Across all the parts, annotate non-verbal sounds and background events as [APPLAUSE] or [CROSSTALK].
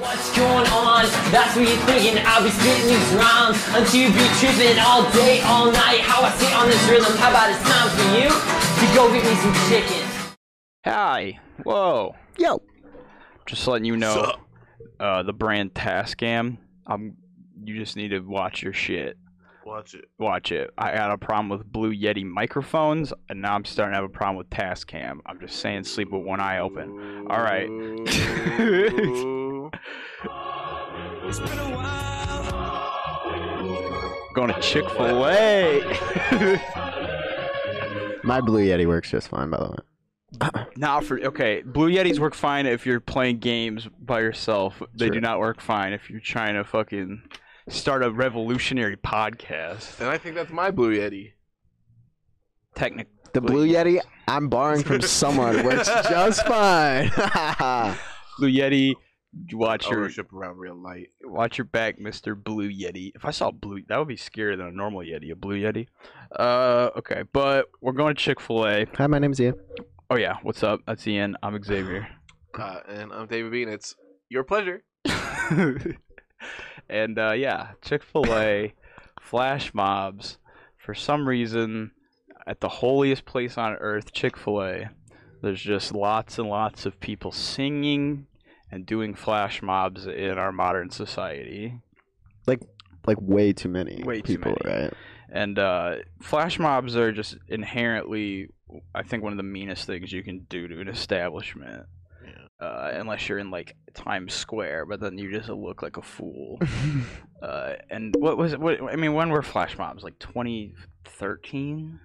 What's going on? That's what you're thinking. I'll be spitting these rhymes until you be tripping all day, all night. How I sit on this rhythm. How about it's time for you to go get me some chicken? Hi. Whoa. Yo. Just letting you know, Sup? uh, the brand Tascam. Um, you just need to watch your shit. Watch it. Watch it. I had a problem with Blue Yeti microphones, and now I'm starting to have a problem with Tascam. I'm just saying, sleep with one eye open. All right. [LAUGHS] Ooh. [LAUGHS] Going to Chick Fil A. [LAUGHS] My Blue Yeti works just fine, by the way. [COUGHS] Now for okay, Blue Yetis work fine if you're playing games by yourself. They Sure. do not work fine if you're trying to fucking start a revolutionary podcast. and I think that's my Blue Yeti. Technic. The Blue Yeti, I'm borrowing from someone. It works [LAUGHS] just fine. Blue Yeti, you watch your Ownership around real light. watch your back, Mister Blue Yeti. If I saw blue, that would be scarier than a normal Yeti. A Blue Yeti. Uh, okay, but we're going to Chick Fil A. Hi, my name's Ian. Oh yeah, what's up? That's Ian. I'm Xavier. Uh, and I'm David Bean. It's your pleasure. [LAUGHS] and uh, yeah, Chick Fil A, [LAUGHS] flash mobs. For some reason, at the holiest place on earth, Chick Fil A, there's just lots and lots of people singing and doing flash mobs in our modern society. Like like way too many Way too people, many. right? And uh, flash mobs are just inherently, I think, one of the meanest things you can do to an establishment. Yeah. Uh, unless you're in like Times Square, but then you just look like a fool. [LAUGHS] Uh, and what was it? What, I mean, when were flash mobs? Like 2013?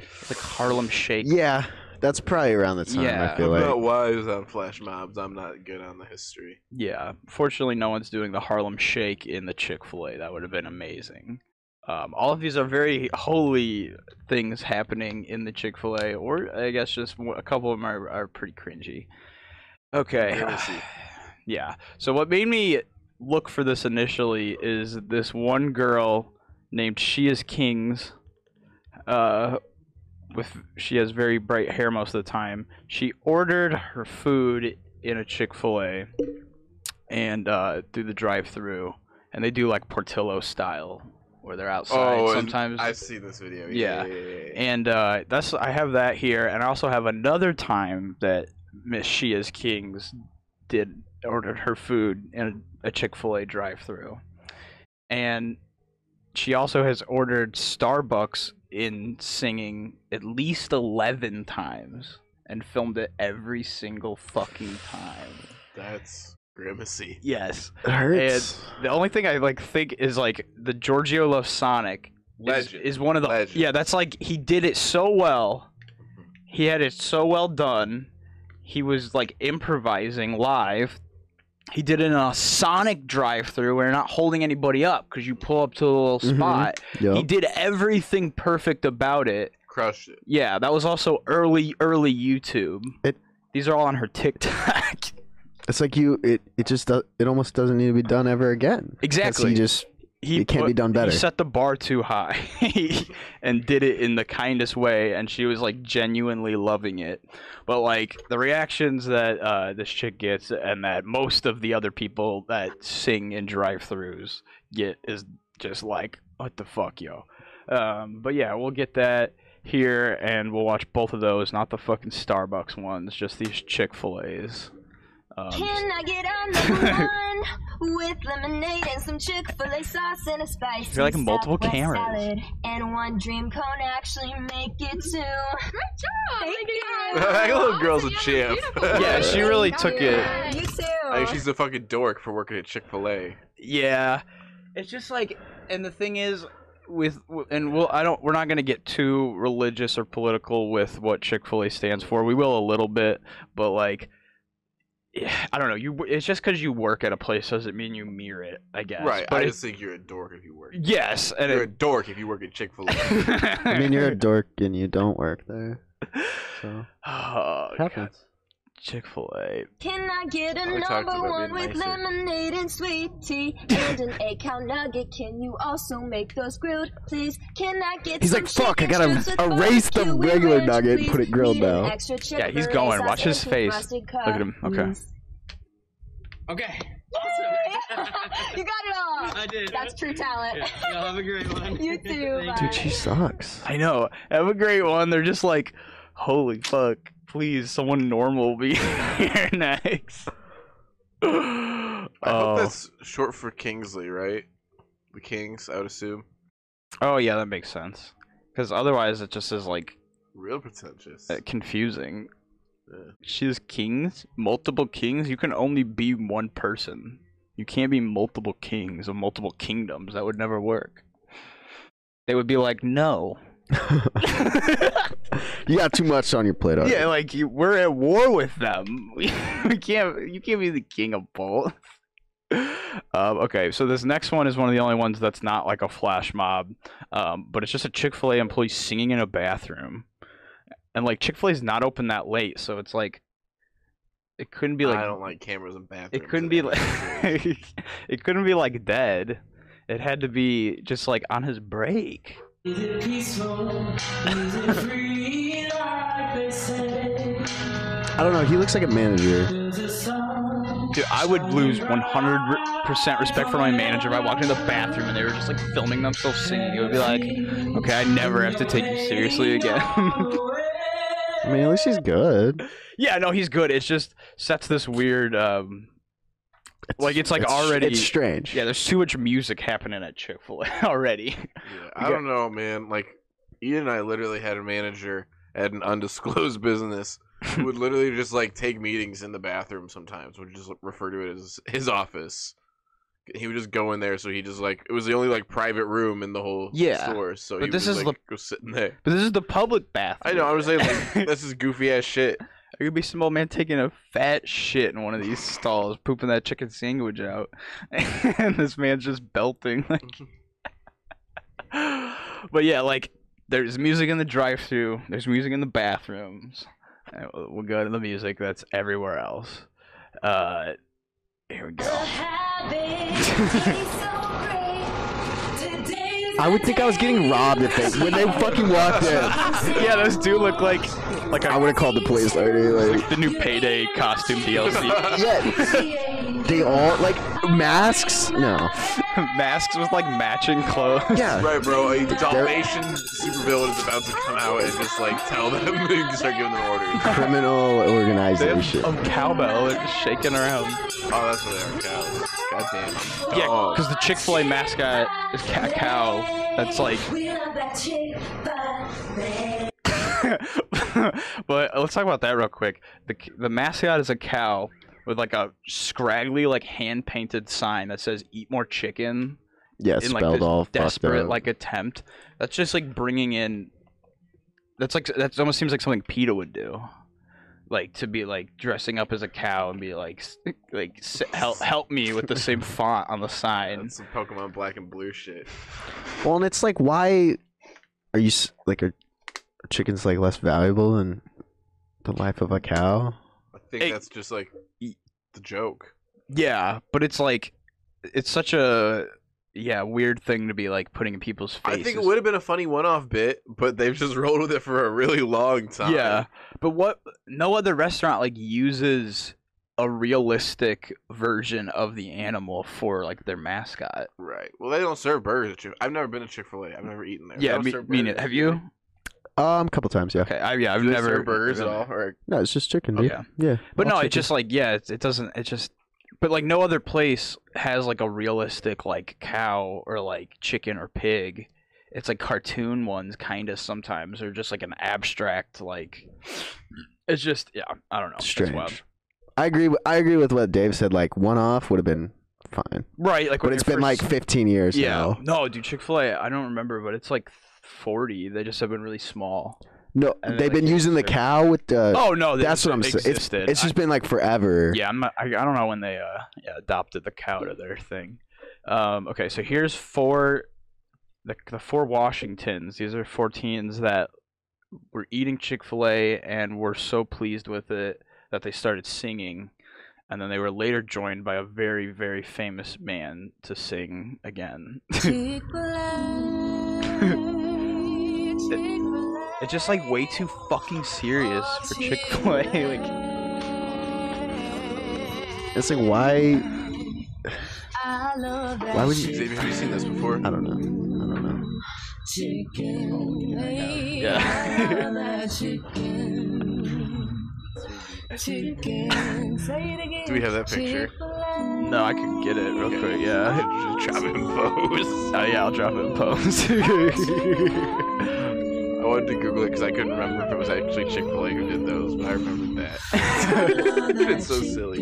It's like Harlem Shake. yeah, that's probably around the time. Yeah. I feel I'm like. not wise on flash mobs. I'm not good on the history. Yeah. Fortunately, no one's doing the Harlem Shake in the Chick Fil A. That would have been amazing. Um, all of these are very holy things happening in the Chick Fil A, or I guess just one- a couple of them are, are pretty cringy. Okay. Yeah, [SIGHS] yeah. So what made me look for this initially is this one girl named She is Kings. Uh, with she has very bright hair most of the time. She ordered her food in a Chick Fil A, and uh, through the drive-through, and they do like Portillo style, where they're outside Oh, sometimes. I've seen this video. Yeah. Yeah. yeah. And uh, that's I have that here, and I also have another time that Miss Shia's Kings did ordered her food in a Chick Fil A drive-through, and she also has ordered Starbucks in singing at least eleven times and filmed it every single fucking time. That's grimacy. Yes. It hurts. The only thing I like think is like the Giorgio loves Sonic is, Legend. is one of the Legend. yeah. That's like he did it so well. Mm-hmm. He had it so well done. He was like improvising live. He did it in a Sonic drive-through where you're not holding anybody up because you pull up to a little Mhm. spot. Yup. He did everything perfect about it. Crushed it. Yeah, that was also early, early YouTube. It- These are all on her TikTok. [LAUGHS] It's like you. It. It just. Do, it almost doesn't need to be done ever again. 'Cause Exactly. He just. He It can't be done better. He set the bar too high [LAUGHS] and did it in the kindest way, and she was like genuinely loving it. But like the reactions that uh, this chick gets, and that most of the other people that sing in drive-throughs get, is just like, what the fuck, yo. Um, but yeah, we'll get that here, and we'll watch both of those, not the fucking Starbucks ones, just these Chick Fil A's. Um, Can I get on number [LAUGHS] one with lemonade and some Chick-fil-A sauce and a spicy You're like multiple Southwest cameras. salad and one dream cone actually make it two. Great job! Thank you. [LAUGHS] that little girl's a champ. yeah, she really took it. You too. I think she's a fucking dork for working at Chick Fil A. Yeah, it's just like, and the thing is, with and we'll I don't we're not gonna get too religious or political with what Chick Fil A stands for. We will a little bit, but like, [SIGHS] I don't know. You it's just because you work at a place doesn't mean you mirror it. I guess. Right. But I it- just think you're a dork if you work. yes, and You're a dork if you work at Chick Fil A. [LAUGHS] I mean, you're a dork and you don't work there. So [SIGHS] oh, it happens. Chick Fil A. Can I get a we talked number about one being with nicer. lemonade and sweet tea and an egg cow nugget? Can you also make those grilled, please? Can I get He's like, "Fuck, I gotta erase the regular ranch, nugget and put it grilled Need now." Yeah, he's going. Watch his face. frosted Look at him. Okay. cups. Okay. [LAUGHS] you got it all. I did. That's true talent. Y'all have a great one. You too. [LAUGHS] Thank Bye. Dude, she sucks. I know. Have a great one. They're just like, holy fuck. Please, someone normal be [LAUGHS] here next. I oh. hope that's short for Kingsley, right? The Kings, I would assume. oh, yeah, that makes sense. Because otherwise, it just is like Real pretentious. uh, confusing. Yeah. She's kings, multiple kings. You can only be one person. You can't be multiple kings of multiple kingdoms. That would never work. They would be like, no. [LAUGHS] [LAUGHS] you got too much on your plate. already. Yeah, like you, we're at war with them. [LAUGHS] we can't. You can't be the king of both. Um, okay, so this next one is one of the only ones that's not like a flash mob, um, but it's just a Chick Fil A employee singing in a bathroom, and like Chick Fil A's not open that late, so it's like it couldn't be like I don't like cameras in bathrooms. it couldn't be like like. [LAUGHS] it couldn't be like dead. It had to be just like on his break. I don't know. He looks like a manager. Dude, I would lose 100% respect for my manager if I walked into the bathroom and they were just like filming themselves singing. It would be like, okay, I never have to take you seriously again. [LAUGHS] I mean, at least he's good. yeah, no, he's good. It's just sets this weird, um, like it's like already. It's strange. yeah, there's too much music happening at Chick Fil A [LAUGHS] already. Yeah, I don't know, man. Like, Ian and I literally had a manager at an [LAUGHS] undisclosed business who would literally just like take meetings in the bathroom sometimes. Would just refer to it as his office. He would just go in there, so he just like it was the only like private room in the whole Yeah, store. So but he this would, is like, the- go sitting there. But this is the public bathroom. I know. I was saying like [LAUGHS] that's just goofy ass shit. There could be some old man taking a fat shit in one of these stalls, pooping that chicken sandwich out, [LAUGHS] and this man's just belting. Like, [LAUGHS] but yeah, like there's music in the drive-through. There's music in the bathrooms. we'll- go to the music that's everywhere else. Uh, here we go. I would think I was getting robbed if they when they fucking walked in. yeah, those do look like like a, I would have called the police lady. Like, like the new Payday costume DLC. yeah, [LAUGHS] they all like masks. No, [LAUGHS] Masks with like matching clothes. yeah, Right, bro. A Dalmatian supervillain is about to come out and just like tell them [LAUGHS] and start giving them orders. criminal They organization. have a cowbell. Shaking around. Oh, that's what they are, cows. God damn. I'm Yeah, because the Chick Fil A mascot is cat cow. That's like. [LAUGHS] but let's talk about that real quick. The the mascot is a cow with like a scraggly like hand painted sign that says "Eat more chicken." Yeah, in like spelled this all fucked desperate up. like attempt. That's just like bringing in. That's like that almost seems like something PETA would do, like to be like dressing up as a cow and be like like s- help help me with the same [LAUGHS] font on the sign. That's some Pokemon Black and Blue shit. Well, and it's like, why are you like are, are chickens like less valuable than the life of a cow? I think Hey. that's just like the joke. Yeah, but it's like it's such a yeah weird thing to be like putting in people's faces. I think it would have been a funny one-off bit, but they've just rolled with it for a really long time. Yeah, but what? No other restaurant like uses a realistic version of the animal for like their mascot. Right. Well, they don't serve burgers. I've never been to Chick Fil A. I've never eaten there. Yeah, me, mean it. Have you? Um, a couple times, yeah. Okay, I, yeah, I've they? Never serve burgers at all. Or No, it's just chicken, dude. yeah. yeah. But all no, chicken. it's just like yeah, it, it doesn't. It just. But like no other place has like a realistic like cow or like chicken or pig. It's like cartoon ones kind of sometimes or just like an abstract like. It's just yeah, I don't know. It's strange. I agree. With, I agree with what Dave said. Like one off would have been fine, Right, like but it's you're been like 15 years yeah. now. No, dude, Chick Fil A. I don't remember, but it's like forty. They just have been really small. No, they've like, been using the cow with the. Oh no, they that's what I'm saying. It's, it's just I- been like forever. yeah. I'm not, I, I don't know when they uh yeah, adopted the cow to their thing. Um, okay, so here's four the the four Washingtons. These are four teens that were eating Chick Fil A and were so pleased with it that they started singing. And then they were later joined by a very, very famous man to sing again. [LAUGHS] It's just like way too fucking serious for Chick Fil A. [LAUGHS] Like, It's like why. I love that Why would you? Xavier, have you seen this before? I don't know. I don't know. chicken. Yeah. I love chicken. Chicken. Say it again. Do we have that picture? No, I can get it real quick. Yeah. [LAUGHS] Just drop it in post. Oh yeah, I'll drop it in post. [LAUGHS] I wanted to Google it because I couldn't remember if it was actually Chick Fil A who did those, but I remembered that. [LAUGHS] [LAUGHS] it's so silly.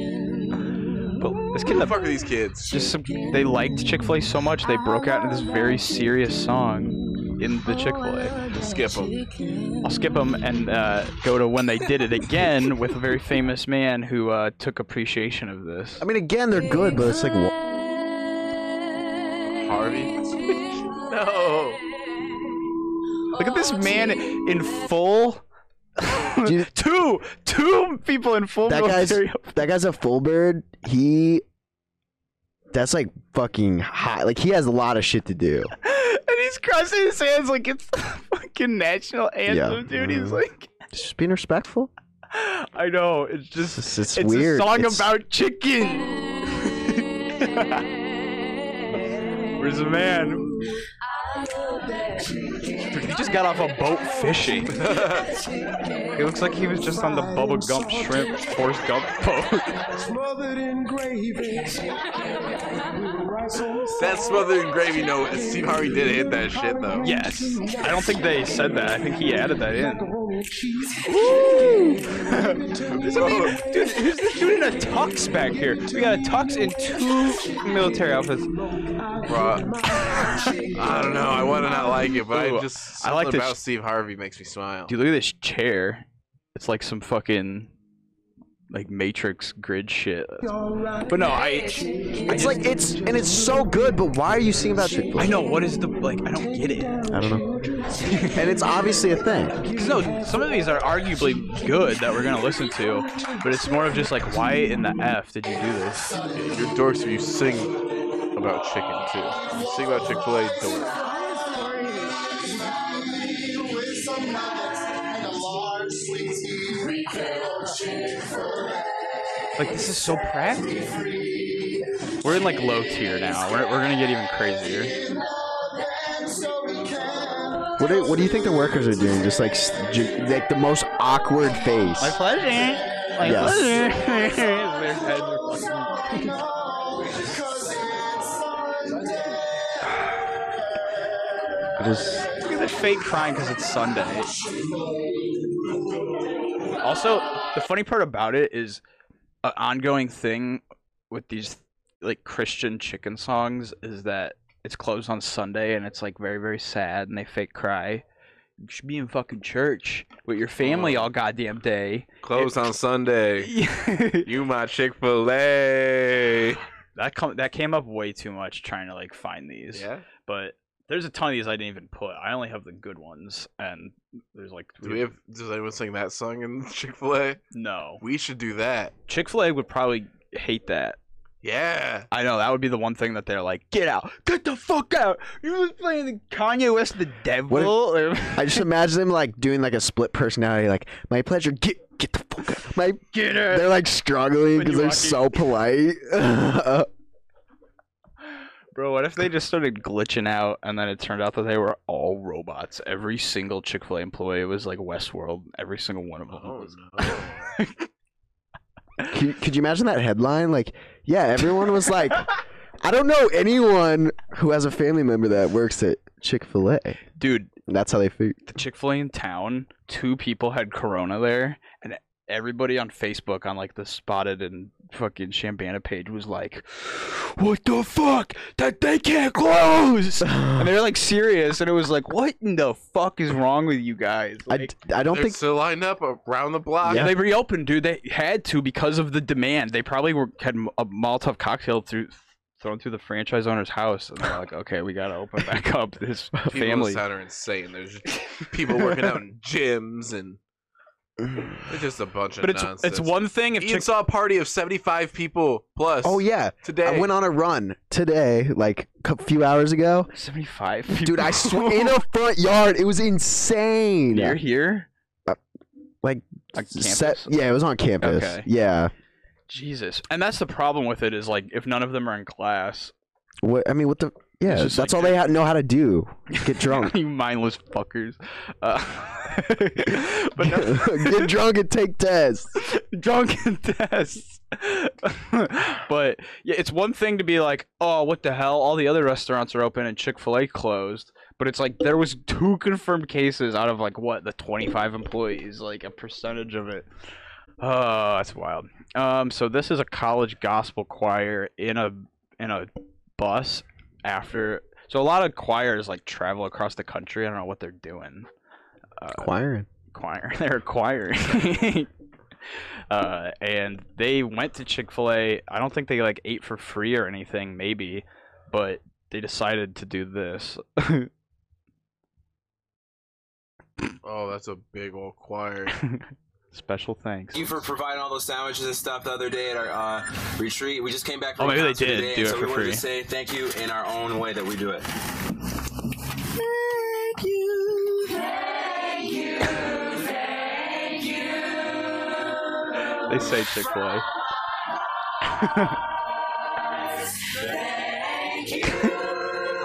but this kid Who the that fuck are these kids? just some, they liked Chick Fil A so much they broke out into this very serious song in the Chick Fil A. Skip them. I'll skip them and uh, go to when they did it again with a very famous man who uh, took appreciation of this. I mean, again, they're good, but it's like, wha- Harvey? [LAUGHS] no. Look at this man in full. you- [LAUGHS] two, two people in full that guy's military. that guy's a full bird. He, that's like fucking hot. Like he has a lot of shit to do. [LAUGHS] and he's crossing his hands like it's the [LAUGHS] fucking national anthem, dude. He's mhm. like, Just being respectful. I know. It's just It's, it's, it's weird. a song It's- about chicken. Where's the man? Dude, he just got off a boat fishing. [LAUGHS] he looks like he was just on the Bubba Gump shrimp Forrest Gump boat. Smothered in gravy. That smothered in gravy note, Steve Harvey did hit that shit though. yes. I don't think they said that. I think he added that in. There's a dude, who's this dude in a tux back here? We got a tux in two military outfits. Bro, I don't know. I want to not like it, but I just I like something this- about Steve Harvey makes me smile. Dude, look at this chair. It's like some fucking like Matrix grid shit. But no, I It's like it's and it's so good, but why are you singing about Chick Fil A? I know what is the like I don't get it. I don't know. [LAUGHS] and it's obviously a thing. 'Cause no, some of these are arguably good that we're gonna listen to, but it's more of just like why in the f did you do this? You're dorks if you sing about chicken too. You sing about Chick Fil A, dork. Like this is so practical. We're in like low tier now. We're, we're gonna get even crazier. What do, what do you think the workers are doing? Just like like the most awkward face. My pleasure. My Yes. Just at the fake crying because it's Sunday. Also, the funny part about it is an ongoing thing with these like Christian chicken songs is that it's closed on Sunday and it's like very very sad and they fake cry. You should be in fucking church with your family oh. all goddamn day. Closed on Sunday. [LAUGHS] You my Chick Fil A. That come that came up way too much trying to like find these. Yeah. But there's a ton of these I didn't even put. I only have the good ones, and there's like Do we have? Does anyone sing that song in [LAUGHS] Chick Fil A? no. We should do that. Chick Fil A would probably hate that. Yeah. I know that would be the one thing that they're like, get out, get the fuck out. You was playing the Kanye West, the devil. [LAUGHS] I just imagine them like doing like a split personality. Like my pleasure. Get get the fuck out. My get her. they're like struggling because they're walk so polite. [LAUGHS] Bro, what if they just started glitching out and then it turned out that they were all robots? Every single Chick Fil A employee was like Westworld. Every single one of them. Oh was- no. [LAUGHS] could, could you imagine that headline? Like, yeah, everyone was like, I don't know anyone who has a family member that works at Chick Fil A. Dude, That's how they feel. the Chick Fil A in town, two people had Corona there, and everybody on Facebook on like the Spotted and fucking Chambana page was like, "What the fuck? That they can't close!" [SIGHS] and they were like serious, and it was like, "What in the fuck is wrong with you guys?" I, Like, I don't They're think still lined up around the block. yeah, they reopened, dude. They had to because of the demand. They probably were had a Molotov cocktail through. Thrown through the franchise owner's house, and they're like, [LAUGHS] "Okay, we gotta open back up this People in family." this are insane. There's people working out in [LAUGHS] gyms and it's just a bunch of But it's nonsense. it's one thing if Ian Chick saw a party of 75 people plus. Oh yeah, today. I went on a run today, like a few hours ago. 75 Dude, I sw- [LAUGHS] in a front yard. It was insane. You're here? Uh, like On set, campus? yeah, it was on campus. Okay. Yeah, Jesus, and that's the problem with it is like if none of them are in class, What I mean, what the? Yeah, that's like- all they ha- know how to do. Get drunk. [LAUGHS] you mindless fuckers. Uh, [LAUGHS] but no, [LAUGHS] Get drunk and take tests. drunken tests. but yeah, it's one thing to be like, oh, what the hell? All the other restaurants are open and Chick Fil A closed. But it's like there was two confirmed cases out of like what the 25 employees, like a percentage of it. Oh, that's wild. Um, so this is a college gospel choir in a in a bus after. So a lot of choirs like travel across the country. I don't know what they're doing. Uh, Choiring. choir. [LAUGHS] They're choiring. [LAUGHS] uh, and they went to Chick Fil A. I don't think they like ate for free or anything, maybe, but they decided to do this. [LAUGHS] Oh, that's a big old choir. Special thanks. Thank you for providing all those sandwiches and stuff the other day at our uh, retreat. We just came back Oh, from a maybe they did today, do it so for we wanted free. to say thank you in our own way that we do it. Thank you. Thank you. Thank you. They say Chick Fil A.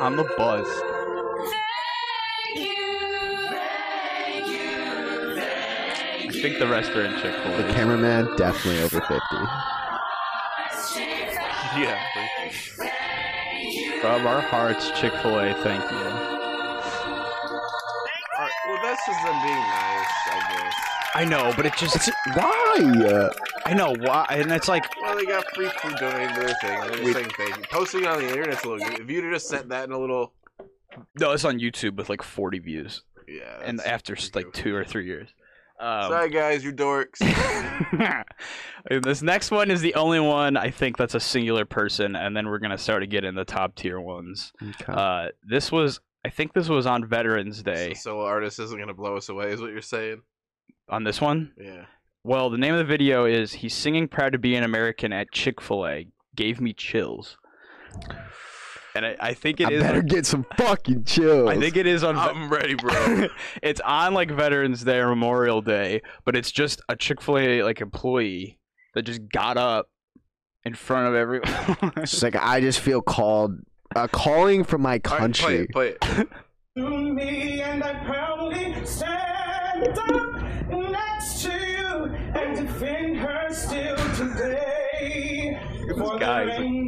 On [LAUGHS] the bus. Think the rest are in Chick Fil A. The cameraman definitely over fifty. yeah. From our hearts, Chick Fil A. Thank you. Alright, well, that's just them being nice, I guess. I know, but it just Why? Uh, I know why, and it's like Well, they got free food donated to their thing. They're just saying thank you. Posting it on the internet's a little good. If you'd have just sent that in a little. no, it's on YouTube with like 40 views, Yeah. and after like two or three years. Um, Sorry, guys, you dorks. [LAUGHS] this next one is the only one I think that's a singular person, and then we're gonna start to get in the top tier ones. okay. Uh, this was, I think this was on Veterans Day. So, Solo artist isn't gonna blow us away, is what you're saying? On this one, Yeah. well, the name of the video is "He's singing Proud to Be an American at Chick Fil A." Gave me chills, and I, I think it I is. better on- get some fucking chills. I think it is on. Ve- [LAUGHS] I'm ready, bro. [LAUGHS] it's on like Veterans Day or Memorial Day, but it's just a Chick Fil A like employee that just got up in front of everyone. It's [LAUGHS] like I just feel called, a calling from my All right, play country. it, play it. to me and I proudly stand up next to you and defend her still today. For guy there is a- ain't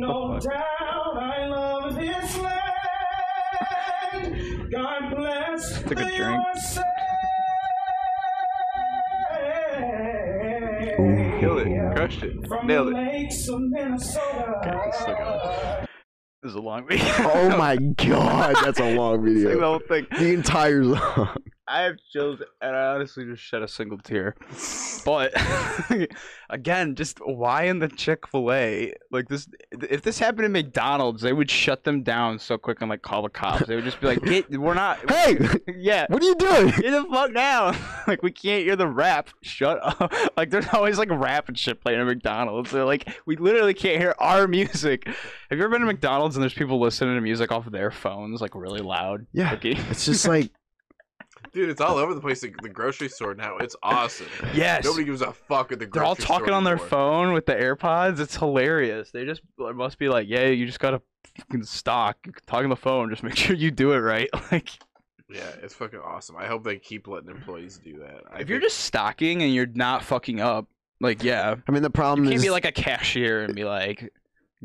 God bless Took a the drink. USA. Killed it. Crushed it. From Nailed it. lakes of Minnesota. Okay, he's still going. this is a long [LAUGHS] video. Oh my god, that's a long [LAUGHS] It's like the video. whole thing. The entire [LAUGHS] song. I have chills, and I honestly just shed a single tear. [LAUGHS] But [LAUGHS] again, just why in the Chick Fil A? Like this, if this happened in McDonald's, they would shut them down so quick and like call the cops. They would just be like, "Get, we're not." [LAUGHS] Hey, yeah. what are you doing? Get the fuck down! like we can't hear the rap. Shut up! Like there's always like rap and shit playing at McDonald's. They're like we literally can't hear our music. Have you ever been to McDonald's and there's people listening to music off of their phones like really loud? Yeah, Like, It's just like Dude, it's all over the place. The, the grocery store now. It's awesome. yes. Nobody gives a fuck at the grocery store. They're all talking store on their phone with the AirPods. It's hilarious. They just it must be like, yeah, you just gotta fucking stock. You can talk on the phone. Just make [LAUGHS] sure you do it right. [LAUGHS] Like Yeah, it's fucking awesome. I hope they keep letting employees do that. I if you're just stocking and you're not fucking up, like yeah, I mean the problem you can't is be like a cashier and be like,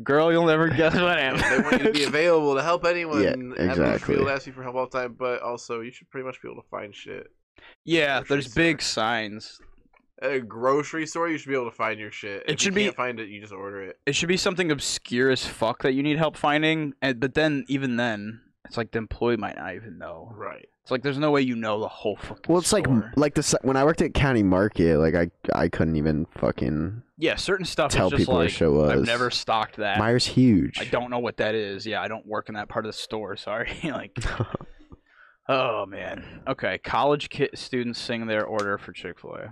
girl, you'll never guess what [LAUGHS] I am. they want you to be available to help anyone. Yeah, and have them exactly. Feel ask you for help all the time, but also you should pretty much be able to find shit. yeah, grocery there's big signs. At a grocery store, you should be able to find your shit. It if should you be- can't find it, you just order it. It should be something obscure as fuck that you need help finding, and but then even then, it's like the employee might not even know. Right. It's like there's no way you know the whole fucking. well, it's like store. like the when I worked at County Market, like I I couldn't even fucking yeah, certain stuff tell is just people where like shit was. I've never stocked that. Myers huge. I don't know what that is. Yeah, I don't work in that part of the store. [LAUGHS] Sorry. [LAUGHS] like, [LAUGHS] oh man. Okay, college kid students sing their order for Chick Fil A.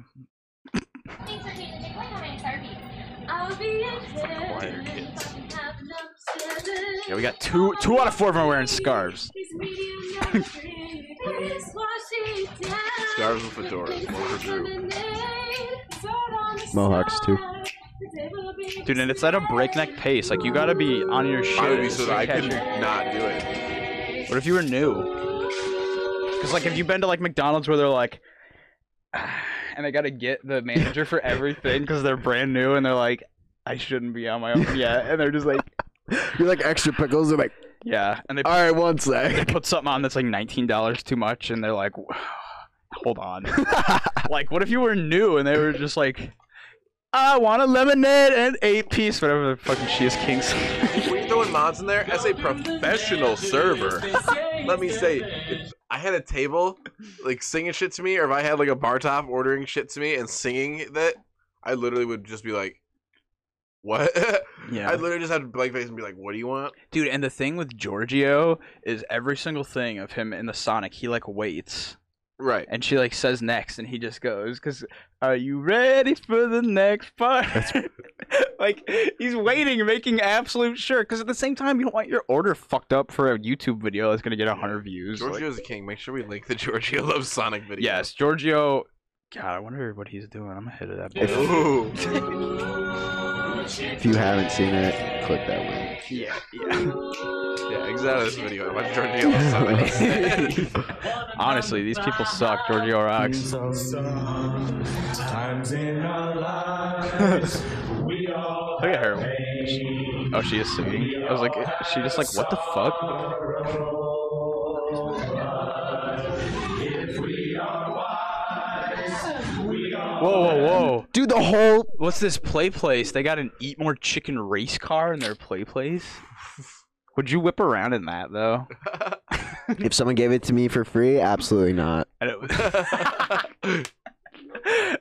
Quieter heaven kids. if I can have enough seven. Yeah, we got two two out of four of them are wearing scarves. [LAUGHS] It's medium number three. It's [LAUGHS] what she does. Scarves with fedoras, one for Drew. Mohawks, too. Dude, and it's at a breakneck pace. Like you gotta be on your shit. I would be so that I catch could not do it. What if you were new? Because like, have you been to like McDonald's where they're like, [SIGHS] ah, and they gotta get the manager for everything because they're brand new and they're like, I shouldn't be on my own yet, and they're just like, [LAUGHS] You're like extra pickles. They're like, yeah, and they all right, one sec. they put something on that's like nineteen dollars too much, and they're like, hold on. [LAUGHS] like, what if you were new and they were just like, I want a lemonade and eight piece, whatever the fucking Cheese Kings. When you're throwing mods in there, as a professional server, [LAUGHS] let me say, if I had a table like singing shit to me, or if I had like a bar top ordering shit to me and singing that, I literally would just be like, "What?" [LAUGHS] Yeah. I literally just had to blank face and be like, "What do you want?" Dude, and the thing with Giorgio is every single thing of him in the Sonic, he like waits. Right. And she like says next, and he just goes, "Cause are you ready for the next part?" [LAUGHS] like he's waiting, making absolute sure. Cause at the same time, you don't want your order fucked up for a YouTube video that's gonna get hundred views. like- Giorgio's a king. Make sure we link the Giorgio loves Sonic video. yes, Giorgio. God, I wonder what he's doing. I'm gonna hit it that bitch. If you haven't seen it, click that link. [LAUGHS] Yeah, yeah. Yeah, exit out of this video. Watch Giorgio loves Sonic. Honestly, these people suck. Giorgio rocks. Mm. Times in our lives, we all Look at her. Oh, she is singing. I was like, she just like, what the fuck? Whoa, whoa, whoa. Dude, the whole What's this play place? They got an eat more chicken race car in their play place? [LAUGHS] Would you whip around in that though? [LAUGHS] if someone gave it to me for free, absolutely not. And it was-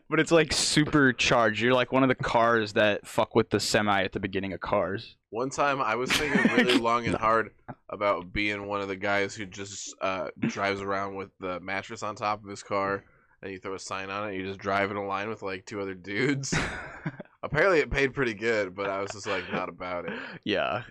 but it's like supercharged. You're like one of the cars that fuck with the semi at the beginning of cars. One time I was thinking really [LAUGHS] long and hard about being one of the guys who just uh, drives around with the mattress on top of his car and you throw a sign on it. You just drive in a line with like two other dudes. [LAUGHS] Apparently it paid pretty good, but I was just like not about it. Yeah.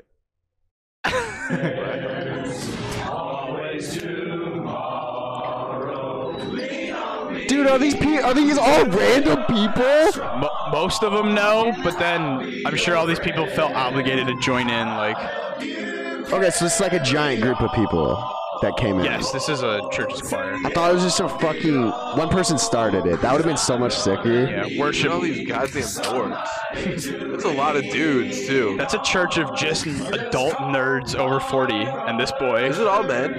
[LAUGHS] Dude, are these pe- are these all random people? Mo- most of them know, but then I'm sure all these people felt obligated to join in. Like, Okay, so it's like a giant group of people that came in. yes, this is a church's choir. I thought it was just a fucking one person started it. That would have been so much sicker. Yeah, worship. all these goddamn dorks. That's a lot of dudes too. That's a church of just adult nerds over 40, and this boy. Is it all men?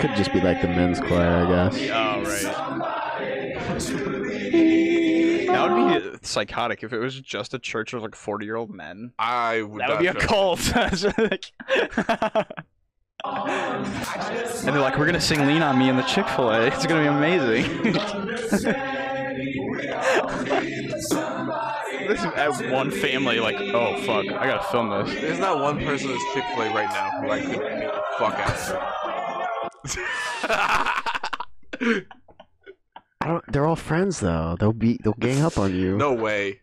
Could just be like the men's choir, I guess. Oh, right. That would be psychotic if it was just a church of like 40 year old men. I would. That would be a cult. [LAUGHS] [LAUGHS] and they're like, we're gonna sing "Lean on Me" in the Chick Fil A. [LAUGHS] It's gonna be amazing. [LAUGHS] this is at one family, like, oh fuck, I gotta film this. There's not one person that's Chick Fil A right now who I could beat the fuck out. [LAUGHS] I don't. They're all friends though. They'll be. They'll gang up on you. no way.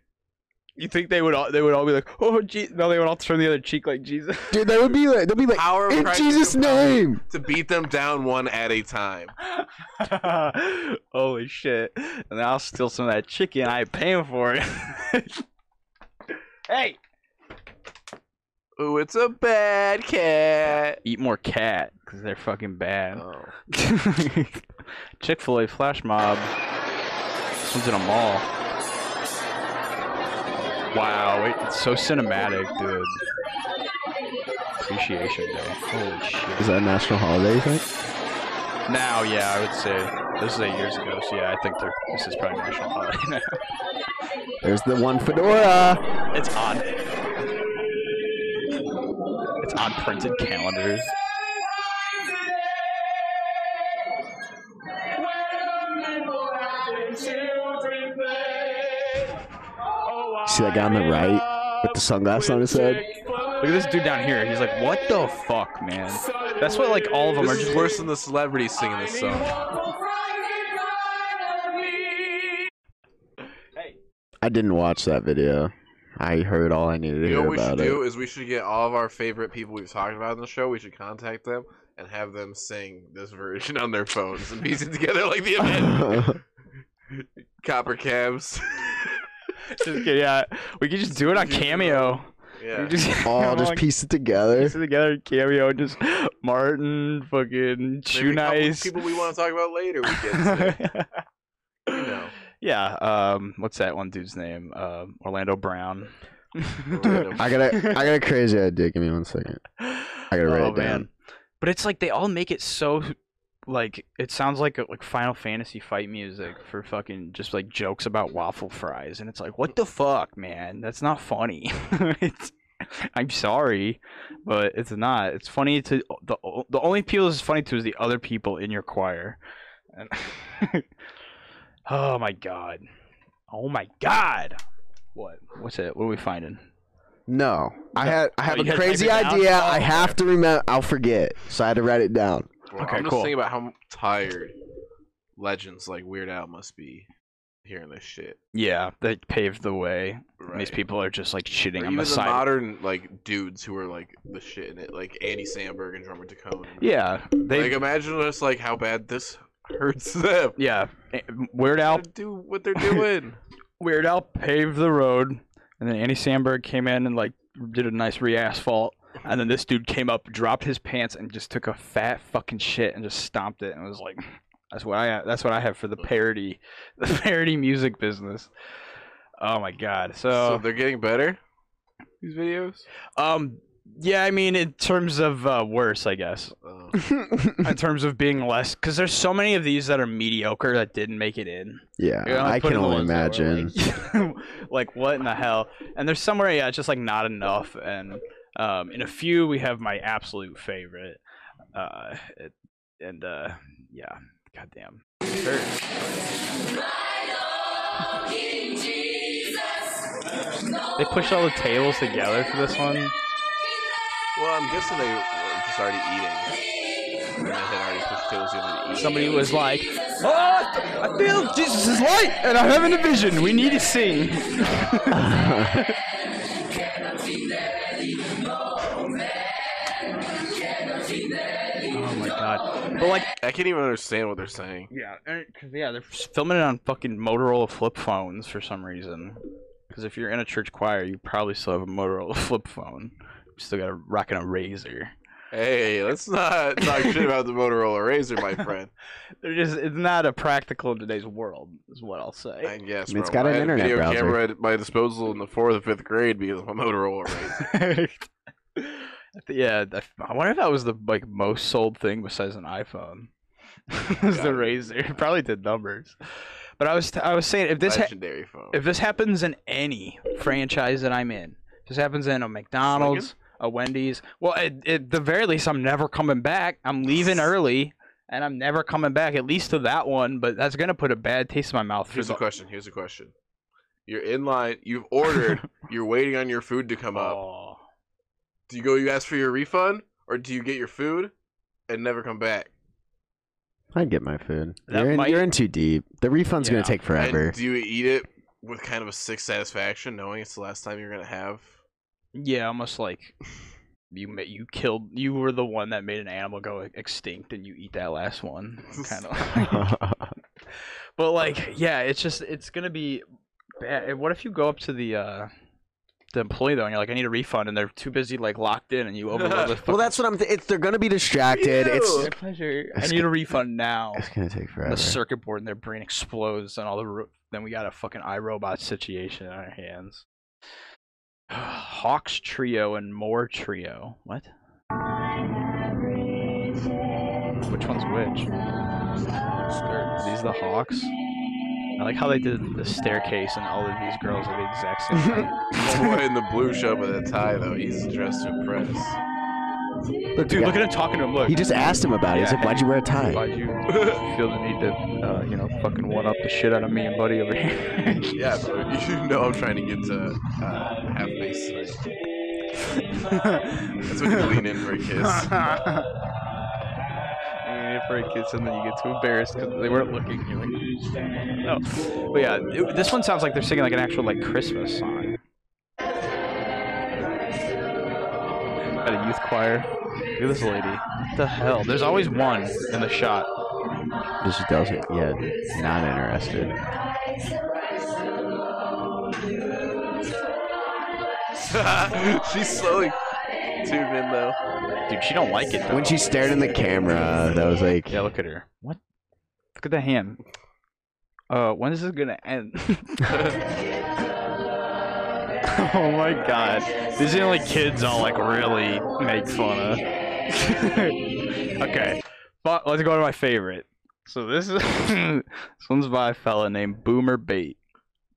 You think they would all they would all be like, oh, gee, no, they would all turn the other cheek like Jesus. [LAUGHS] dude, they would be like. They'll be like. Power In Jesus' name. To beat them down one at a time. [LAUGHS] Holy shit! And I'll steal some of that chicken. I ain't paying for it. [LAUGHS] hey, Ooh, it's a bad cat. eat more cat because they're fucking bad. Oh. Chick Fil A flash mob. This one's in a mall. Wow, it- it's so cinematic, dude. Appreciation Day. Holy shit. Is that a national holiday? You think? Now, yeah, I would say this is eight years ago, so yeah, I think they're, this is probably national holiday [LAUGHS] now. There's the one fedora. It's on. It's on printed calendars. See that guy on the right with the sunglasses on his head? Look at this dude down here. He's like, what the fuck, man? That's what like all of them This are just. worse than the celebrities singing this song. I didn't watch that video. I heard all I needed to You know hear what we should do it. is we should get all of our favorite people we've talked about in the show. We should contact them and have them sing this version on their phones and piece it together like the [LAUGHS] event. Copper cabs. [LAUGHS] [LAUGHS] Just kidding, yeah, we could just do it on Cameo. Yeah. We just All [LAUGHS] just like, piece it together. piece it together Cameo, just Martin, fucking Shoe Maybe a couple Nice. People we want to talk about later. We get to. [LAUGHS] you know. yeah, um, what's that one dude's name? Um, Orlando Brown. Orlando I got a I got a crazy idea. Give me one second. I gotta write it down. Oh, But it's like they all make it so like it sounds like like Final Fantasy fight music for fucking just like jokes about waffle fries and it's like what the fuck, man? That's not funny. [LAUGHS] it's I'm sorry, but it's not. It's funny to the the only people it's funny to is the other people in your choir. And [LAUGHS] oh my god. Oh my god. What? What's it? What are we finding? No, I had I have Oh, a had to type crazy idea. Oh, I have to remember. I'll forget, so I had to write it down. Okay, I'm just cool. thinking about how tired legends like Weird Al must be hearing this shit. Yeah, they paved the way. Right. These people are just like shitting Or on the the side. modern like dudes who are like the shit in it, like Andy Samberg and Jorma Taccone. Yeah, they. like imagine just like how bad this [LAUGHS] hurts them. yeah, eh, Weird Al. Do what they're doing. [LAUGHS] Weird Al paved the road, and then Andy Samberg came in and like did a nice re-asphalt, and then this dude came up, dropped his pants, and just took a fat fucking shit and just stomped it, and was like, "That's what I. That's what I have for the parody, [LAUGHS] the parody music business." Oh my god. so So, they're getting better. These videos. um, yeah, I mean, in terms of uh, worse, I guess. Oh. [LAUGHS] in terms of being less because there's so many of these that are mediocre that didn't make it in Yeah, You know, I can only ones that were, imagine. like, [LAUGHS] like, what in the hell and there's somewhere yeah it's just like not enough and um in a few we have my absolute favorite uh it, and uh yeah goddamn sure. they pushed all the tables together for this one Well, I'm guessing they were just already eating. And they had already pushed tables together to eat. somebody was like oh i feel jesus is light and i'm having a vision we need to sing [LAUGHS] but like I can't even understand what they're saying. Yeah, because yeah, they're filming it on fucking Motorola flip phones for some reason. Because if you're in a church choir, you probably still have a Motorola [LAUGHS] flip phone. You still got a rocking a razor. Hey, let's not talk shit about the Motorola Razor, my friend. [LAUGHS] They're just it's not a practical in today's world, is what I'll I say. guess. I mean, it's got I an had internet a video browser. camera at my disposal in the fourth or fifth grade because of my Motorola Razor. [LAUGHS] Yeah, I I wonder if that was the like most sold thing besides an iPhone. [LAUGHS] was the razor? It probably did numbers. But I was I was saying if this ha- phone. if this happens in any franchise that I'm in, if this happens in a McDonald's, a Wendy's, well, at, at the very least, I'm never coming back. I'm leaving [LAUGHS] early, and I'm never coming back. At least to that one, but that's gonna put a bad taste in my mouth. Here's the, the question. Here's a question. You're in line. You've ordered. [LAUGHS] you're waiting on your food to come up. Oh. Do you go? You ask for your refund, or do you get your food and never come back? I'd get my food. That You're in, might- you're in too deep. The refund's Yeah. gonna take forever. And do you eat it with kind of a sick satisfaction, knowing it's the last time you're gonna have? Yeah, almost like you ma- you killed. You were the one that made an animal go extinct, and you eat that last one. [LAUGHS] Kind of. [LAUGHS] But like, yeah, it's just it's gonna be bad. What if you go up to the uh the employee though, and you're like, I need a refund, and they're too busy like locked in, and you overload [LAUGHS] the. well, that's what I'm. Th- it's they're gonna be distracted. It's My pleasure. I It's need a refund now. it's gonna take forever. The circuit board and their brain explodes, and all the ro- then we got a fucking iRobot situation on our hands. [SIGHS] Hawks trio and more trio. What? Which one's which? These are these the Hawks? I like how they did the staircase and all of these girls are the exact same height. [LAUGHS] The boy in the blue shirt with a tie, though, he's dressed to impress. Look, Dude, look at him talking to him. Look. He just asked him about it. He's Yeah. like, "Why'd you wear a tie?" Why'd you feel the need to, uh, you know, fucking one up the shit out of me and Buddy over here? [LAUGHS] Yeah, bro, [LAUGHS] you know I'm trying to get to uh, half base tonight. That's when you lean in for a kiss. Yeah, for a kiss, and then you get too embarrassed because they weren't looking. You're like, no. But yeah, it- this one sounds like they're singing like an actual like Christmas song. At a youth choir. Look at this lady. What the hell? There's always one in the shot. Just doesn't. Yeah, not interested. [LAUGHS] She's slowly tuned in though. Dude, she don't like it though. When she stared in the camera, that was like. Yeah, look at her. What? Look at the hand. Uh, when is this gonna end? [LAUGHS] oh my god. These are the only kids I'll like really make fun of. [LAUGHS] okay. But let's go to my favorite. So this is [LAUGHS] this one's by a fella named Boomer Bait.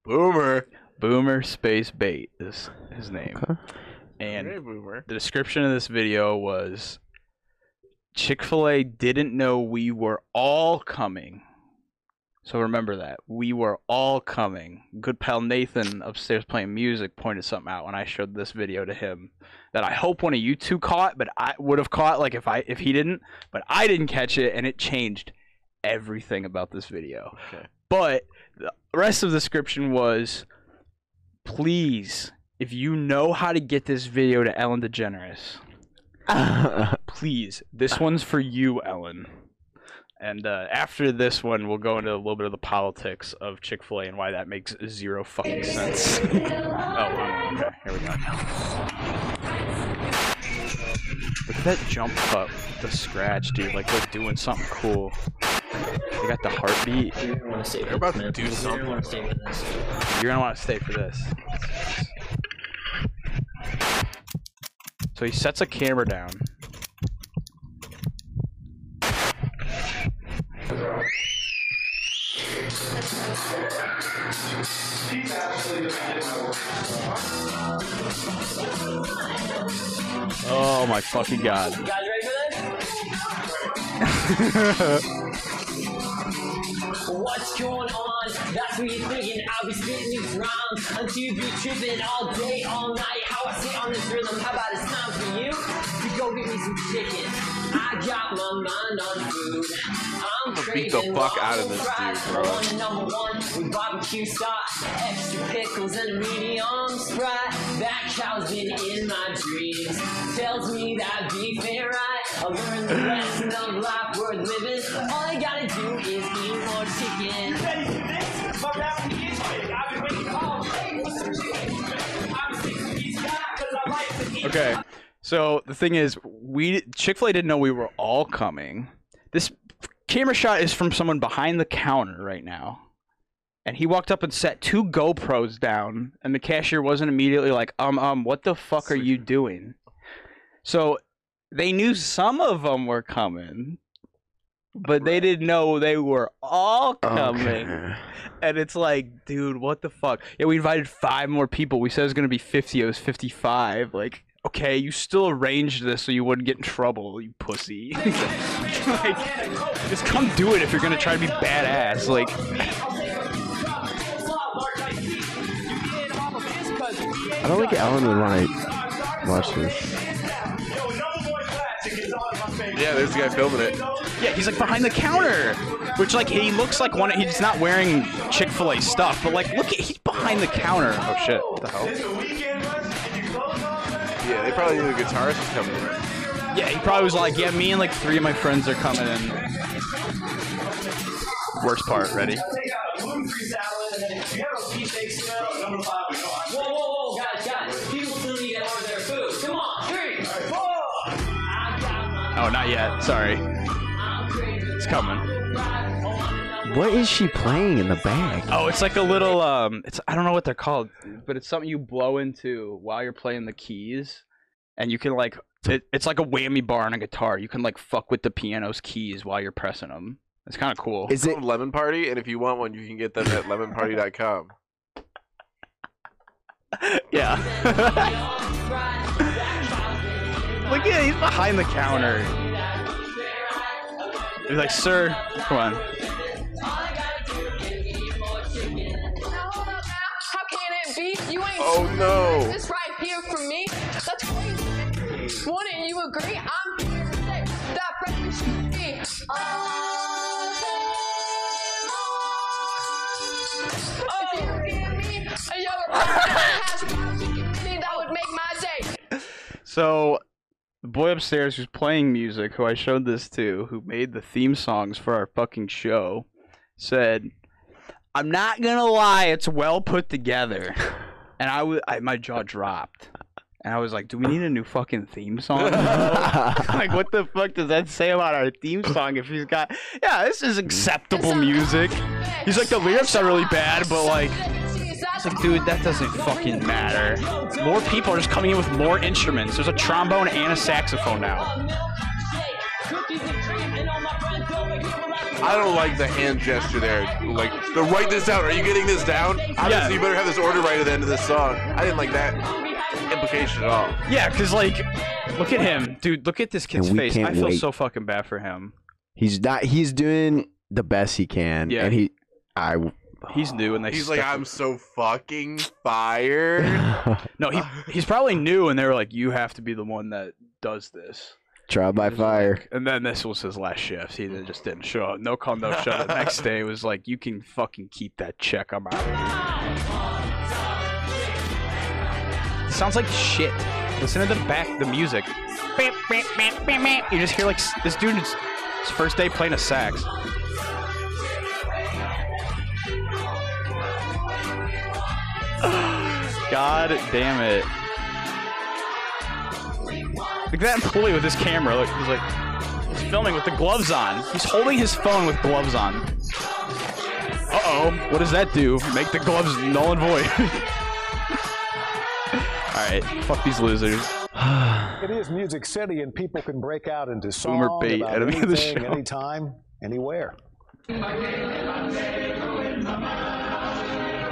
Boomer. Boomer Space Bait is his name. Okay. And the description of this video was Chick fil A didn't know we were all coming. So remember that. We were all coming. Good pal Nathan upstairs playing music pointed something out when I showed this video to him that I hope one of you two caught, but I would have caught like if I if he didn't, but I didn't catch it and it changed everything about this video. Okay. But the rest of the description was please, if you know how to get this video to Ellen DeGeneres, [LAUGHS] please, this one's for you, Ellen. And uh, after this one, we'll go into a little bit of the politics of Chick Fil A and why that makes zero fucking sense. [LAUGHS] oh, wow. okay, here we go. Look at that jump cut, with the scratch, dude. Like they're doing something cool. They got the heartbeat. I want to stay They're about to do something. I want to stay with this. You're gonna want to stay for this. So he sets a camera down. Oh my fucking god. [LAUGHS] What's going on? That's what you're thinking. I'll be spitting these rhymes until you be tripping all day, all night. How I sit on this rhythm. How about it's time for you to go get me some chicken? I got my mind on food. I'm beat the fuck out of this dude, bro. A number one with barbecue sauce, extra pickles and a medium sprite. That cow's been in my dreams. Tells me that beef ain't right. I learned the lesson of life worth living. All I gotta do is eat more chicken. Ready for this? My rap is quick. I've been waiting all day for some chicken. I'm a six-piece guy 'cause I like to eat. Okay. So the thing is, we Chick Fil A didn't know we were all coming. This camera shot is from someone behind the counter right now, and he walked up and set two GoPros down, and the cashier wasn't immediately like, um, um, what the fuck are you doing? So they knew some of them were coming, but they didn't know they were all coming. Okay. And it's like, dude, what the fuck? Yeah, we invited five more people. We said it was gonna be fifty. It was fifty-five. Like, okay, you still arranged this so you wouldn't get in trouble, you pussy. [LAUGHS] like, just come do it if you're gonna try to be badass. Like, [LAUGHS] I don't think Alan would want to watch this. Yeah, there's the guy filming it. yeah, he's like behind the counter, which like he looks like one. He's not wearing Chick Fil A stuff, but like, look, at he's behind the counter. Oh shit! What the hell? Yeah, they probably knew the guitarist was coming in. Yeah, he probably was like, yeah, me and like three of my friends are coming in. Worst part, ready? Oh, not yet. Sorry. It's coming. What is she playing in the bag? Oh, it's like a little um it's I don't know what they're called, but it's something you blow into while you're playing the keys. And you can like it, it's like a whammy bar on a guitar. You can like fuck with the piano's keys while you're pressing them. It's kind of cool. Is it? Lemon Party, and if you want one, you can get them at lemonparty.com. [LAUGHS] yeah. [LAUGHS] Look at he's behind the counter. He's like, "Sir, come on." How can it be? You ain't Oh, no. this right here for me. That's crazy. Wouldn't you agree? I'm here to say that breakfast should be. Oh, if you give me a yellow hash brown chicken mini, that would make my day. So, the boy upstairs who's playing music, who I showed this to, who made the theme songs for our fucking show, said, "I'm not gonna lie, it's well put together," and I was, I, my jaw dropped. And I was like, do we need a new fucking theme song? [LAUGHS] [LAUGHS] like, what the fuck does that say about our theme song if he's got, yeah, this is acceptable music. He's like, the lyrics are really bad, but like, it's like, dude, that doesn't fucking matter. More people are just coming in with more instruments. There's a trombone and a saxophone now. I don't like the hand gesture there. Like, to write this out. Are you getting this down? Obviously, Yeah. you better have this order right at the end of this song. I didn't like that implication at all. Yeah, because like, look at him, dude. Look at this kid's face. I feel wait. so fucking bad for him. He's not. He's doing the best he can. Yeah. And he, I. He's [SIGHS] new, and they. He's like, I'm so fucking fired. [LAUGHS] No, he [LAUGHS] uh, he's probably new, and they were like, you have to be the one that does this. Trial by fire. like- and then this was his last shift. He didn't- just didn't show up. No call, no show. The next [LAUGHS] day was like, you can fucking keep that check. I'm out. Sounds like shit. Listen to the back, the music. You just hear like this dude. Is, first day playing a sax. God damn it. Look at that employee with his camera. Look, he's like, he's filming with the gloves on. He's holding his phone with gloves on. Uh oh. What does that do? Make the gloves null and void. Alright, fuck these losers. It is Music City, and people can break out into song Boomer bait, about enemy of the show. anytime, anywhere.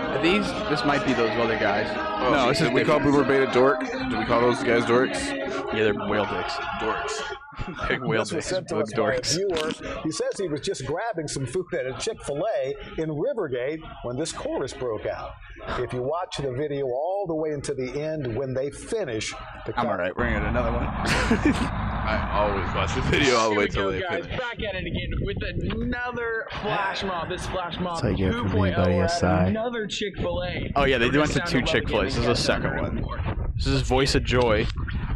Are these? This might be those other guys. Oh, no, this is did we call. Boomer Bait a dork? Did we call those guys dorks? Yeah, they're whale dicks. Dorks. [LAUGHS] Big whale dicks. sent to Big us by a dorks. viewer. He says he was just grabbing some food at a Chick-fil-A in Rivergate when this chorus broke out. If you watch the video all the way into the end, when they finish, the I'm alright. We're gonna get another one. [LAUGHS] I always watch the video all the way till they guys, finish. back at it again with another flash mob. This flash mob That's how you get from 2.0 anybody aside. Another Chick Fil A. Oh yeah, they went to two Chick Fil A's. This is the second one. This is Voice of Joy.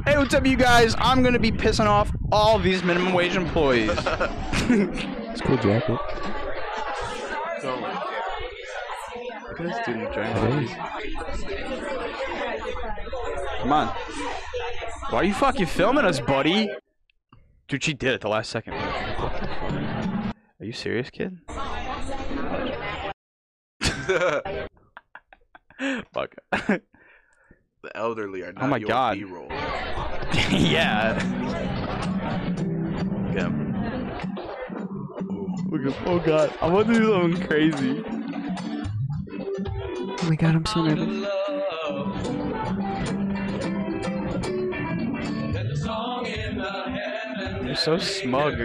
Hey, what's up, you guys? I'm gonna be pissing off all of these minimum wage employees. [LAUGHS] It's cool jacket. Look at this dude enjoying it. Come on. Why are you fucking filming us, buddy? Dude, she did it the last second. What the fuck? Are you serious, kid? [LAUGHS] Fuck. The elderly are oh not Oh my your God. B-roll. [LAUGHS] yeah. Look at him. Look oh god, I want to do something crazy. Oh my god, I'm so nervous. You're so smug.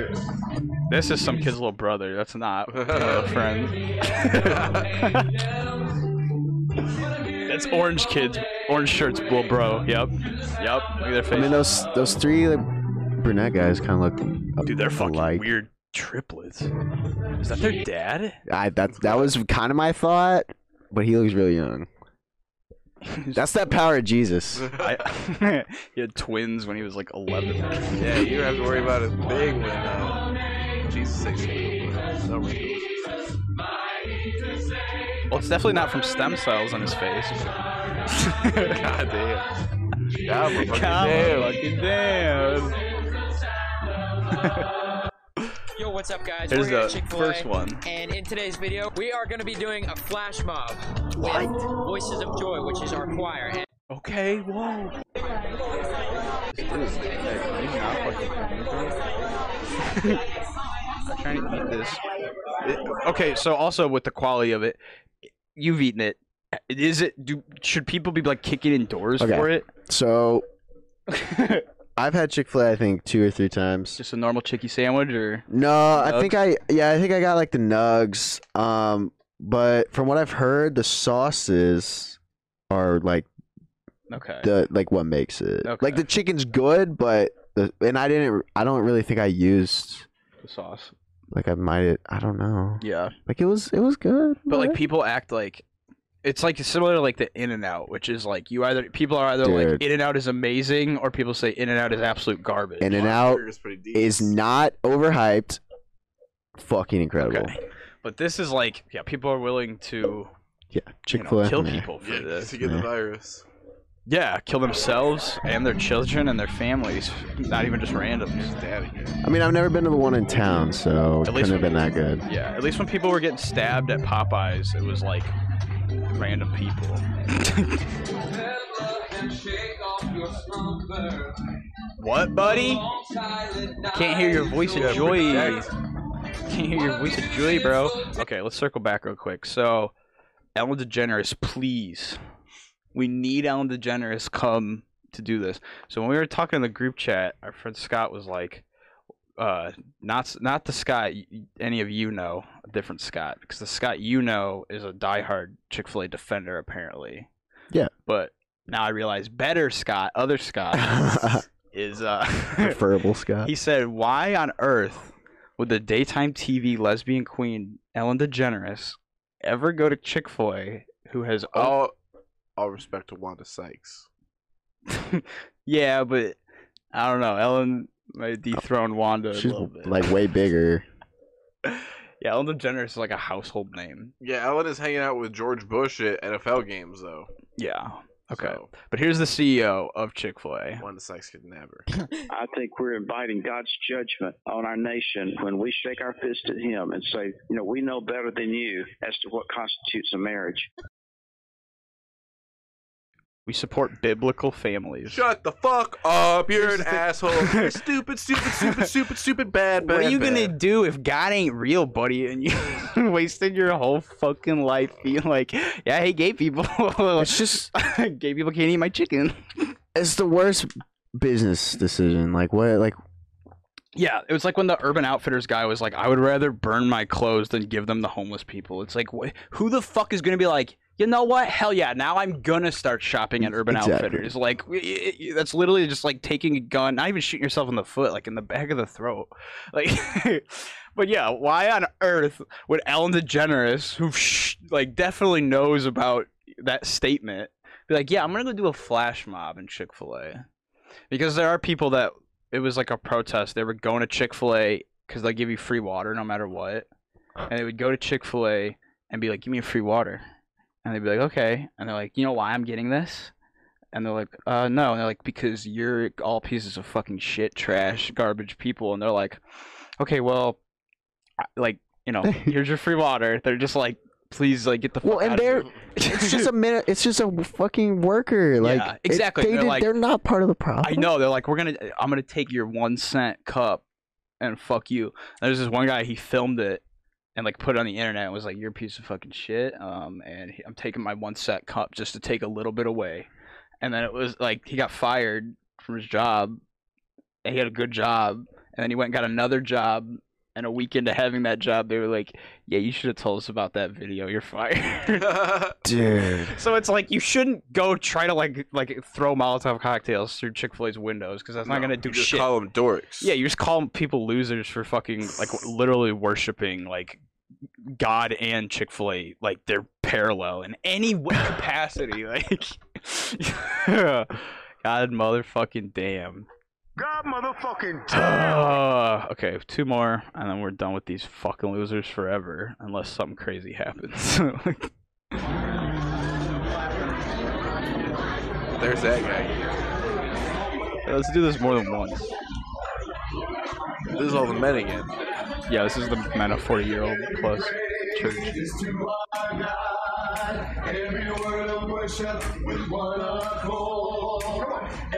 This is some kid's little brother. That's not a friend. [LAUGHS] That's orange kids. Orange shirts, little bro. Yep. Yep. Look at their I mean, those those three like, brunette guys kind of look. Dude, they're fucking alike. weird triplets. Is that their dad? I that that was kind of my thought, but he looks really young. That's that power of Jesus. I, [LAUGHS] he had twins when he was like 11. Yeah, you don't have to worry about it big one uh, Jesus takes over. No wrinkles. Well, it's definitely not from stem cells on his face. [LAUGHS] God damn. God God damn. fucking damn. [LAUGHS] Yo, what's up, guys? Here's We're here at the Chick-fil-A, first one. And in today's video, we are going to be doing a flash mob with Voices of Joy, which is our choir. And Okay, whoa. This dude, hey, he's not fucking [LAUGHS] I'm trying to eat this. It- okay, so also with the quality of it, you've eaten it. Is it? Do should people be like kicking indoors Okay. for it? So [LAUGHS] I've had Chick Fil A, I think two or three times. Just a normal chicky sandwich, or No, I think I yeah, I think I got like the nugs. Um, but from what I've heard, the sauces are like okay? the like what makes it. Okay. Like the chicken's good, but the and I didn't. I don't really think I used The sauce. like I might. I don't know. Yeah, Like it was it was good. but like people act like it's like similar to like the In and Out, which is like you either people are either like In and Out is amazing, or people say In and Out is absolute garbage. In and Out Burger's pretty deep. is not overhyped. Fucking incredible. Okay. But this is like, yeah, people are willing to Yeah, you Chick know, Fil A. kill people for yeah, this. to get the virus. Yeah, kill themselves and their children and their families. Not even just randoms. Daddy. I mean, I've never been to the one in town, so it At couldn't have been that good. Yeah, at least when people were getting stabbed at Popeyes, it was like random people. what, buddy? Can't hear your voice of joy. Can't hear your voice of joy, bro. Okay, let's circle back real quick. So, Ellen DeGeneres, please. We need Ellen DeGeneres come to do this. So when we were talking in the group chat, our friend Scott was like, uh, not not the Scott any of you know, a different Scott, because the Scott you know is a diehard Chick Fil A defender apparently. Yeah. But now I realize better Scott, other Scott, [LAUGHS] is uh Preferable Scott. he said, "Why on earth would the daytime TV lesbian queen Ellen DeGeneres ever go to Chick Fil A, who has all all respect to Wanda Sykes. [LAUGHS] yeah, but I don't know. Ellen might dethrone Wanda a She's little bit. like way bigger. [LAUGHS] yeah, Ellen DeGeneres is like a household name. Yeah, Ellen is hanging out with George Bush at NFL games though. Yeah. Okay. So, But here's the CEO of Chick Fil A. Wanda Sykes could never. [LAUGHS] I think we're inviting God's judgment on our nation when we shake our fist at Him and say, you know, we know better than you as to what constitutes a marriage. We support biblical families. Shut the fuck up! You're an asshole. [LAUGHS] You're stupid, stupid, stupid, stupid, stupid, bad, bad. What are you gonna do if God ain't real, buddy, and you [LAUGHS] wasted your whole fucking life being like, yeah, I hate gay people. [LAUGHS] It's just gay people can't eat my chicken. it's the worst business decision. Like what? Like Yeah, it was like when the Urban Outfitters guy was like, I would rather burn my clothes than give them to homeless people. It's like, wh- who the fuck is gonna be like, you know what? Hell yeah, now I'm gonna start shopping at Urban Exactly. Outfitters. Like, that's literally just like taking a gun, not even shooting yourself in the foot, like in the back of the throat. [LAUGHS] Like, but yeah, why on earth would Ellen DeGeneres, who sh- like definitely knows about that statement, be like, yeah, I'm gonna go do a flash mob in Chick Fil A, because there are people that it was like a protest. They were going to Chick Fil A because they give you free water no matter what, and they would go to Chick Fil A and be like, "Give me a free water," and they'd be like, "Okay," and they're like, "You know why I'm getting this?" And they're like, "Uh, no," and they're like, "Because you're all pieces of fucking shit, trash, garbage people," and they're like, "Okay, well, like, you know, [LAUGHS] here's your free water." They're just like, "Please, like, get the fuck well, and out of they're it's just a minute. It's just a fucking worker. [LAUGHS] Like Yeah, it- exactly. they They're did, like- they're not part of the problem. I know they're like, we're gonna, I'm gonna take your one cent cup, and fuck you. There's this one guy he filmed it and like put it on the internet and was like, you're a piece of fucking shit. Um, and he, I'm taking my one set cup just to take a little bit away. And then it was like he got fired from his job. And he had a good job, and then he went and got another job. And a week into having that job, they were like, "Yeah, you should have told us about that video. You're fired." [LAUGHS] Dude. So it's like you shouldn't go try to like like throw Molotov cocktails through Chick Fil A's windows because that's not gonna do you just shit. call them dorks. Yeah, you just call people losers for fucking like [LAUGHS] literally worshiping like God and Chick Fil A like they're parallel in any way [LAUGHS] capacity. Like [LAUGHS] God motherfucking damn. God motherfucking [SIGHS] Uh, okay, two more, and then we're done with these fucking losers forever, unless something crazy happens. [LAUGHS] There's that guy. Let's do this more than once. This is all the men again. Yeah, this is the men of 40 year old plus church. Look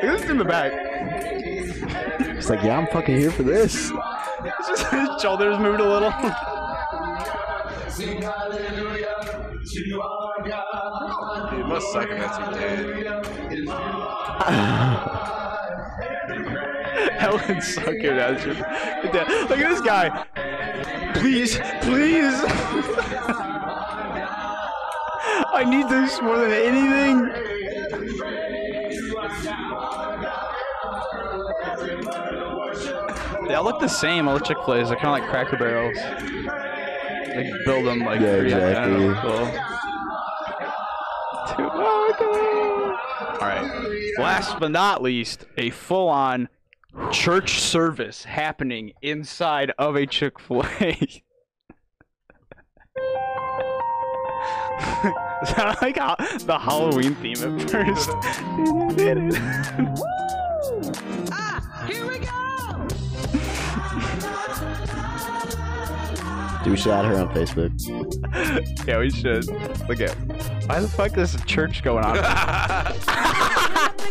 at in the back. It's like, yeah, I'm fucking here for this. It's just his shoulders moved a little. It must suck if that's your dad. [LAUGHS] [LAUGHS] Helen sucker that's just [LAUGHS] Look at this guy. Please, please. [LAUGHS] I need this more than anything. They all look the same. All the Chick Fil A's. They're kind of like Cracker Barrels. They build them like Yeah, pretty exactly. identical. All right. Last but not least, a full-on church service happening inside of a Chick Fil A. Sounded [LAUGHS] like the Halloween theme at first. [LAUGHS] [LAUGHS] Ah, here we go. Do we should add her on Facebook? yeah, we should. Look at. Why the fuck is a church going on?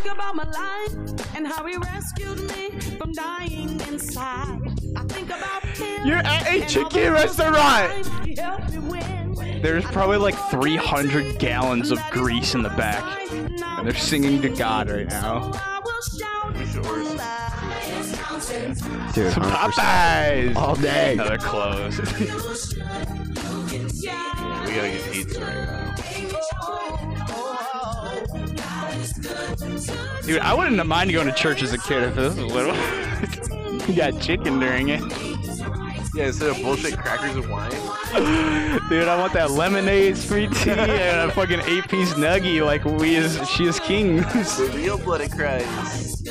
Think about my life and how he rescued me from dying inside. I think about him. You're at a and chicken restaurant. times he helped me win. There's probably like 300 gallons of grease in the back, and they're singing to God right now. Dude, Some 100%. Popeyes All day. No, they're closed. [LAUGHS] We gotta get pizza right now. Dude, I wouldn't have minded going to church as a kid if this was little. [LAUGHS] you got chicken during it. Yeah, instead of bullshit crackers and wine. [LAUGHS] Dude, I want that lemonade, sweet tea, and a [LAUGHS] fucking eight-piece nuggie like we is she is king. The real bloody Christ.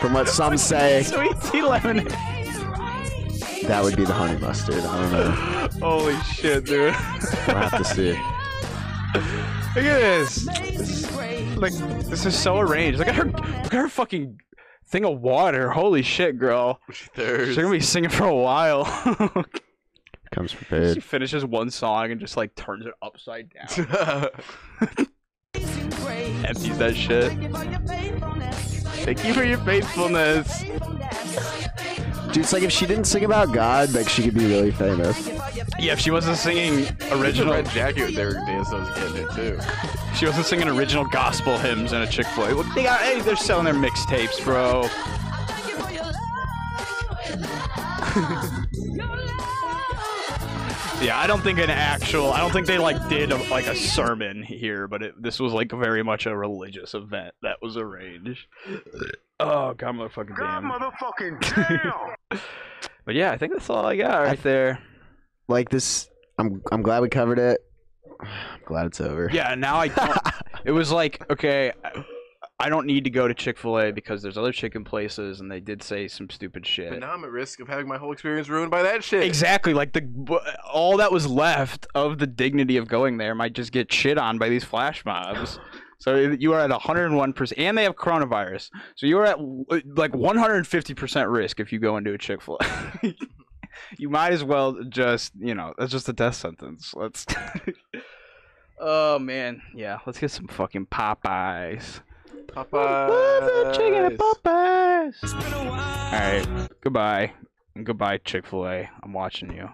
From what some say, Sweet tea lemonade. that would be the honey mustard. I don't know. Holy shit, dude. We'll have to see. Look at this. This- Like this is so arranged. Look at her. Look at her fucking thing of water. Holy shit, girl. She's gonna be singing for a while. [LAUGHS] Comes prepared. she finishes one song and just like turns it upside down. [LAUGHS] Empties that shit. Thank you for your faithfulness. Dude, it's like if she didn't sing about God, like she could be really famous. Yeah, if she wasn't singing original, red jacket they were dancing was getting it too. she wasn't singing original gospel hymns in a Chick Fil A. Look, they got, hey, they're selling their mixtapes, bro. [LAUGHS] Yeah, I don't think an actual. I don't think they like did a, like a sermon here, but it, this was like very much a religious event that was arranged. Oh god, motherfucking damn! motherfucking [LAUGHS] But yeah, I think that's all I got right there. Like this, I'm I'm glad we covered it. I'm [SIGHS] glad it's over. Yeah, now I. Don't, [LAUGHS] it was like okay, I, I don't need to go to Chick Fil A because there's other chicken places, and they did say some stupid shit. But now I'm at risk of having my whole experience ruined by that shit. Exactly, like the all that was left of the dignity of going there might just get shit on by these flash mobs. [LAUGHS] So you are at 101%, and they have coronavirus. So you are at uh, like 150% risk if you go into a Chick Fil A. [LAUGHS] you might as well just, you know, that's just a death sentence. Let's. [LAUGHS] oh man, yeah. Let's get some fucking Popeyes. Popeyes. Chicken and Popeyes. All right, goodbye, and goodbye Chick Fil A. I'm watching you.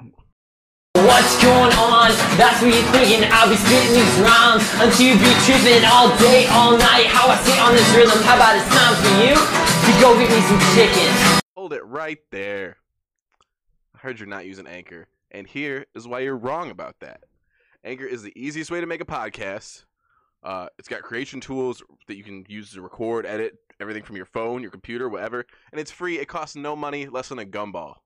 What's going on? That's what you're thinking. I'll be spitting these rhymes until you be tripping all day, all night. How I sit on this rhythm. How about it's time for you to go get me some chicken? Hold it right there. I heard you're not using Anchor, and here is why you're wrong about that. Anchor is the easiest way to make a podcast. Uh, it's got creation tools that you can use to record, edit everything from your phone, your computer, whatever, and it's free. It costs no money, less than a gumball.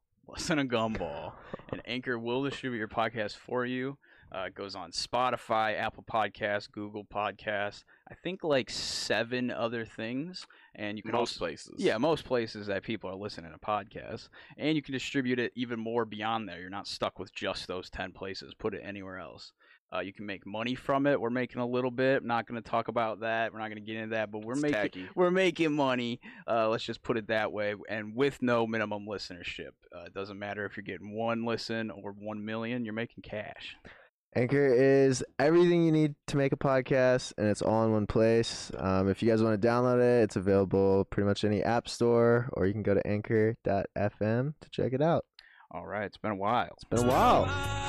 Than a gumball. And Anchor will distribute your podcast for you. Uh, it goes on Spotify, Apple Podcasts, Google Podcasts. I think like seven other things. And you can Most also, places. Yeah, most places that people are listening to podcasts. And you can distribute it even more beyond there. You're not stuck with just those 10 places. Put it anywhere else. Uh, you can make money from it. We're making a little bit. I'm not going to talk about that. We're not going to get into that, but we're It's making tacky. we're making money. Uh, let's just put it that way, and with no minimum listenership. Uh, it doesn't matter if you're getting one listen or one million. You're making cash. Anchor is everything you need to make a podcast, and it's all in one place. Um, if you guys want to download it, it's available pretty much any app store, or you can go to anchor.fm to check it out. All right, it's been a while. It's been a while.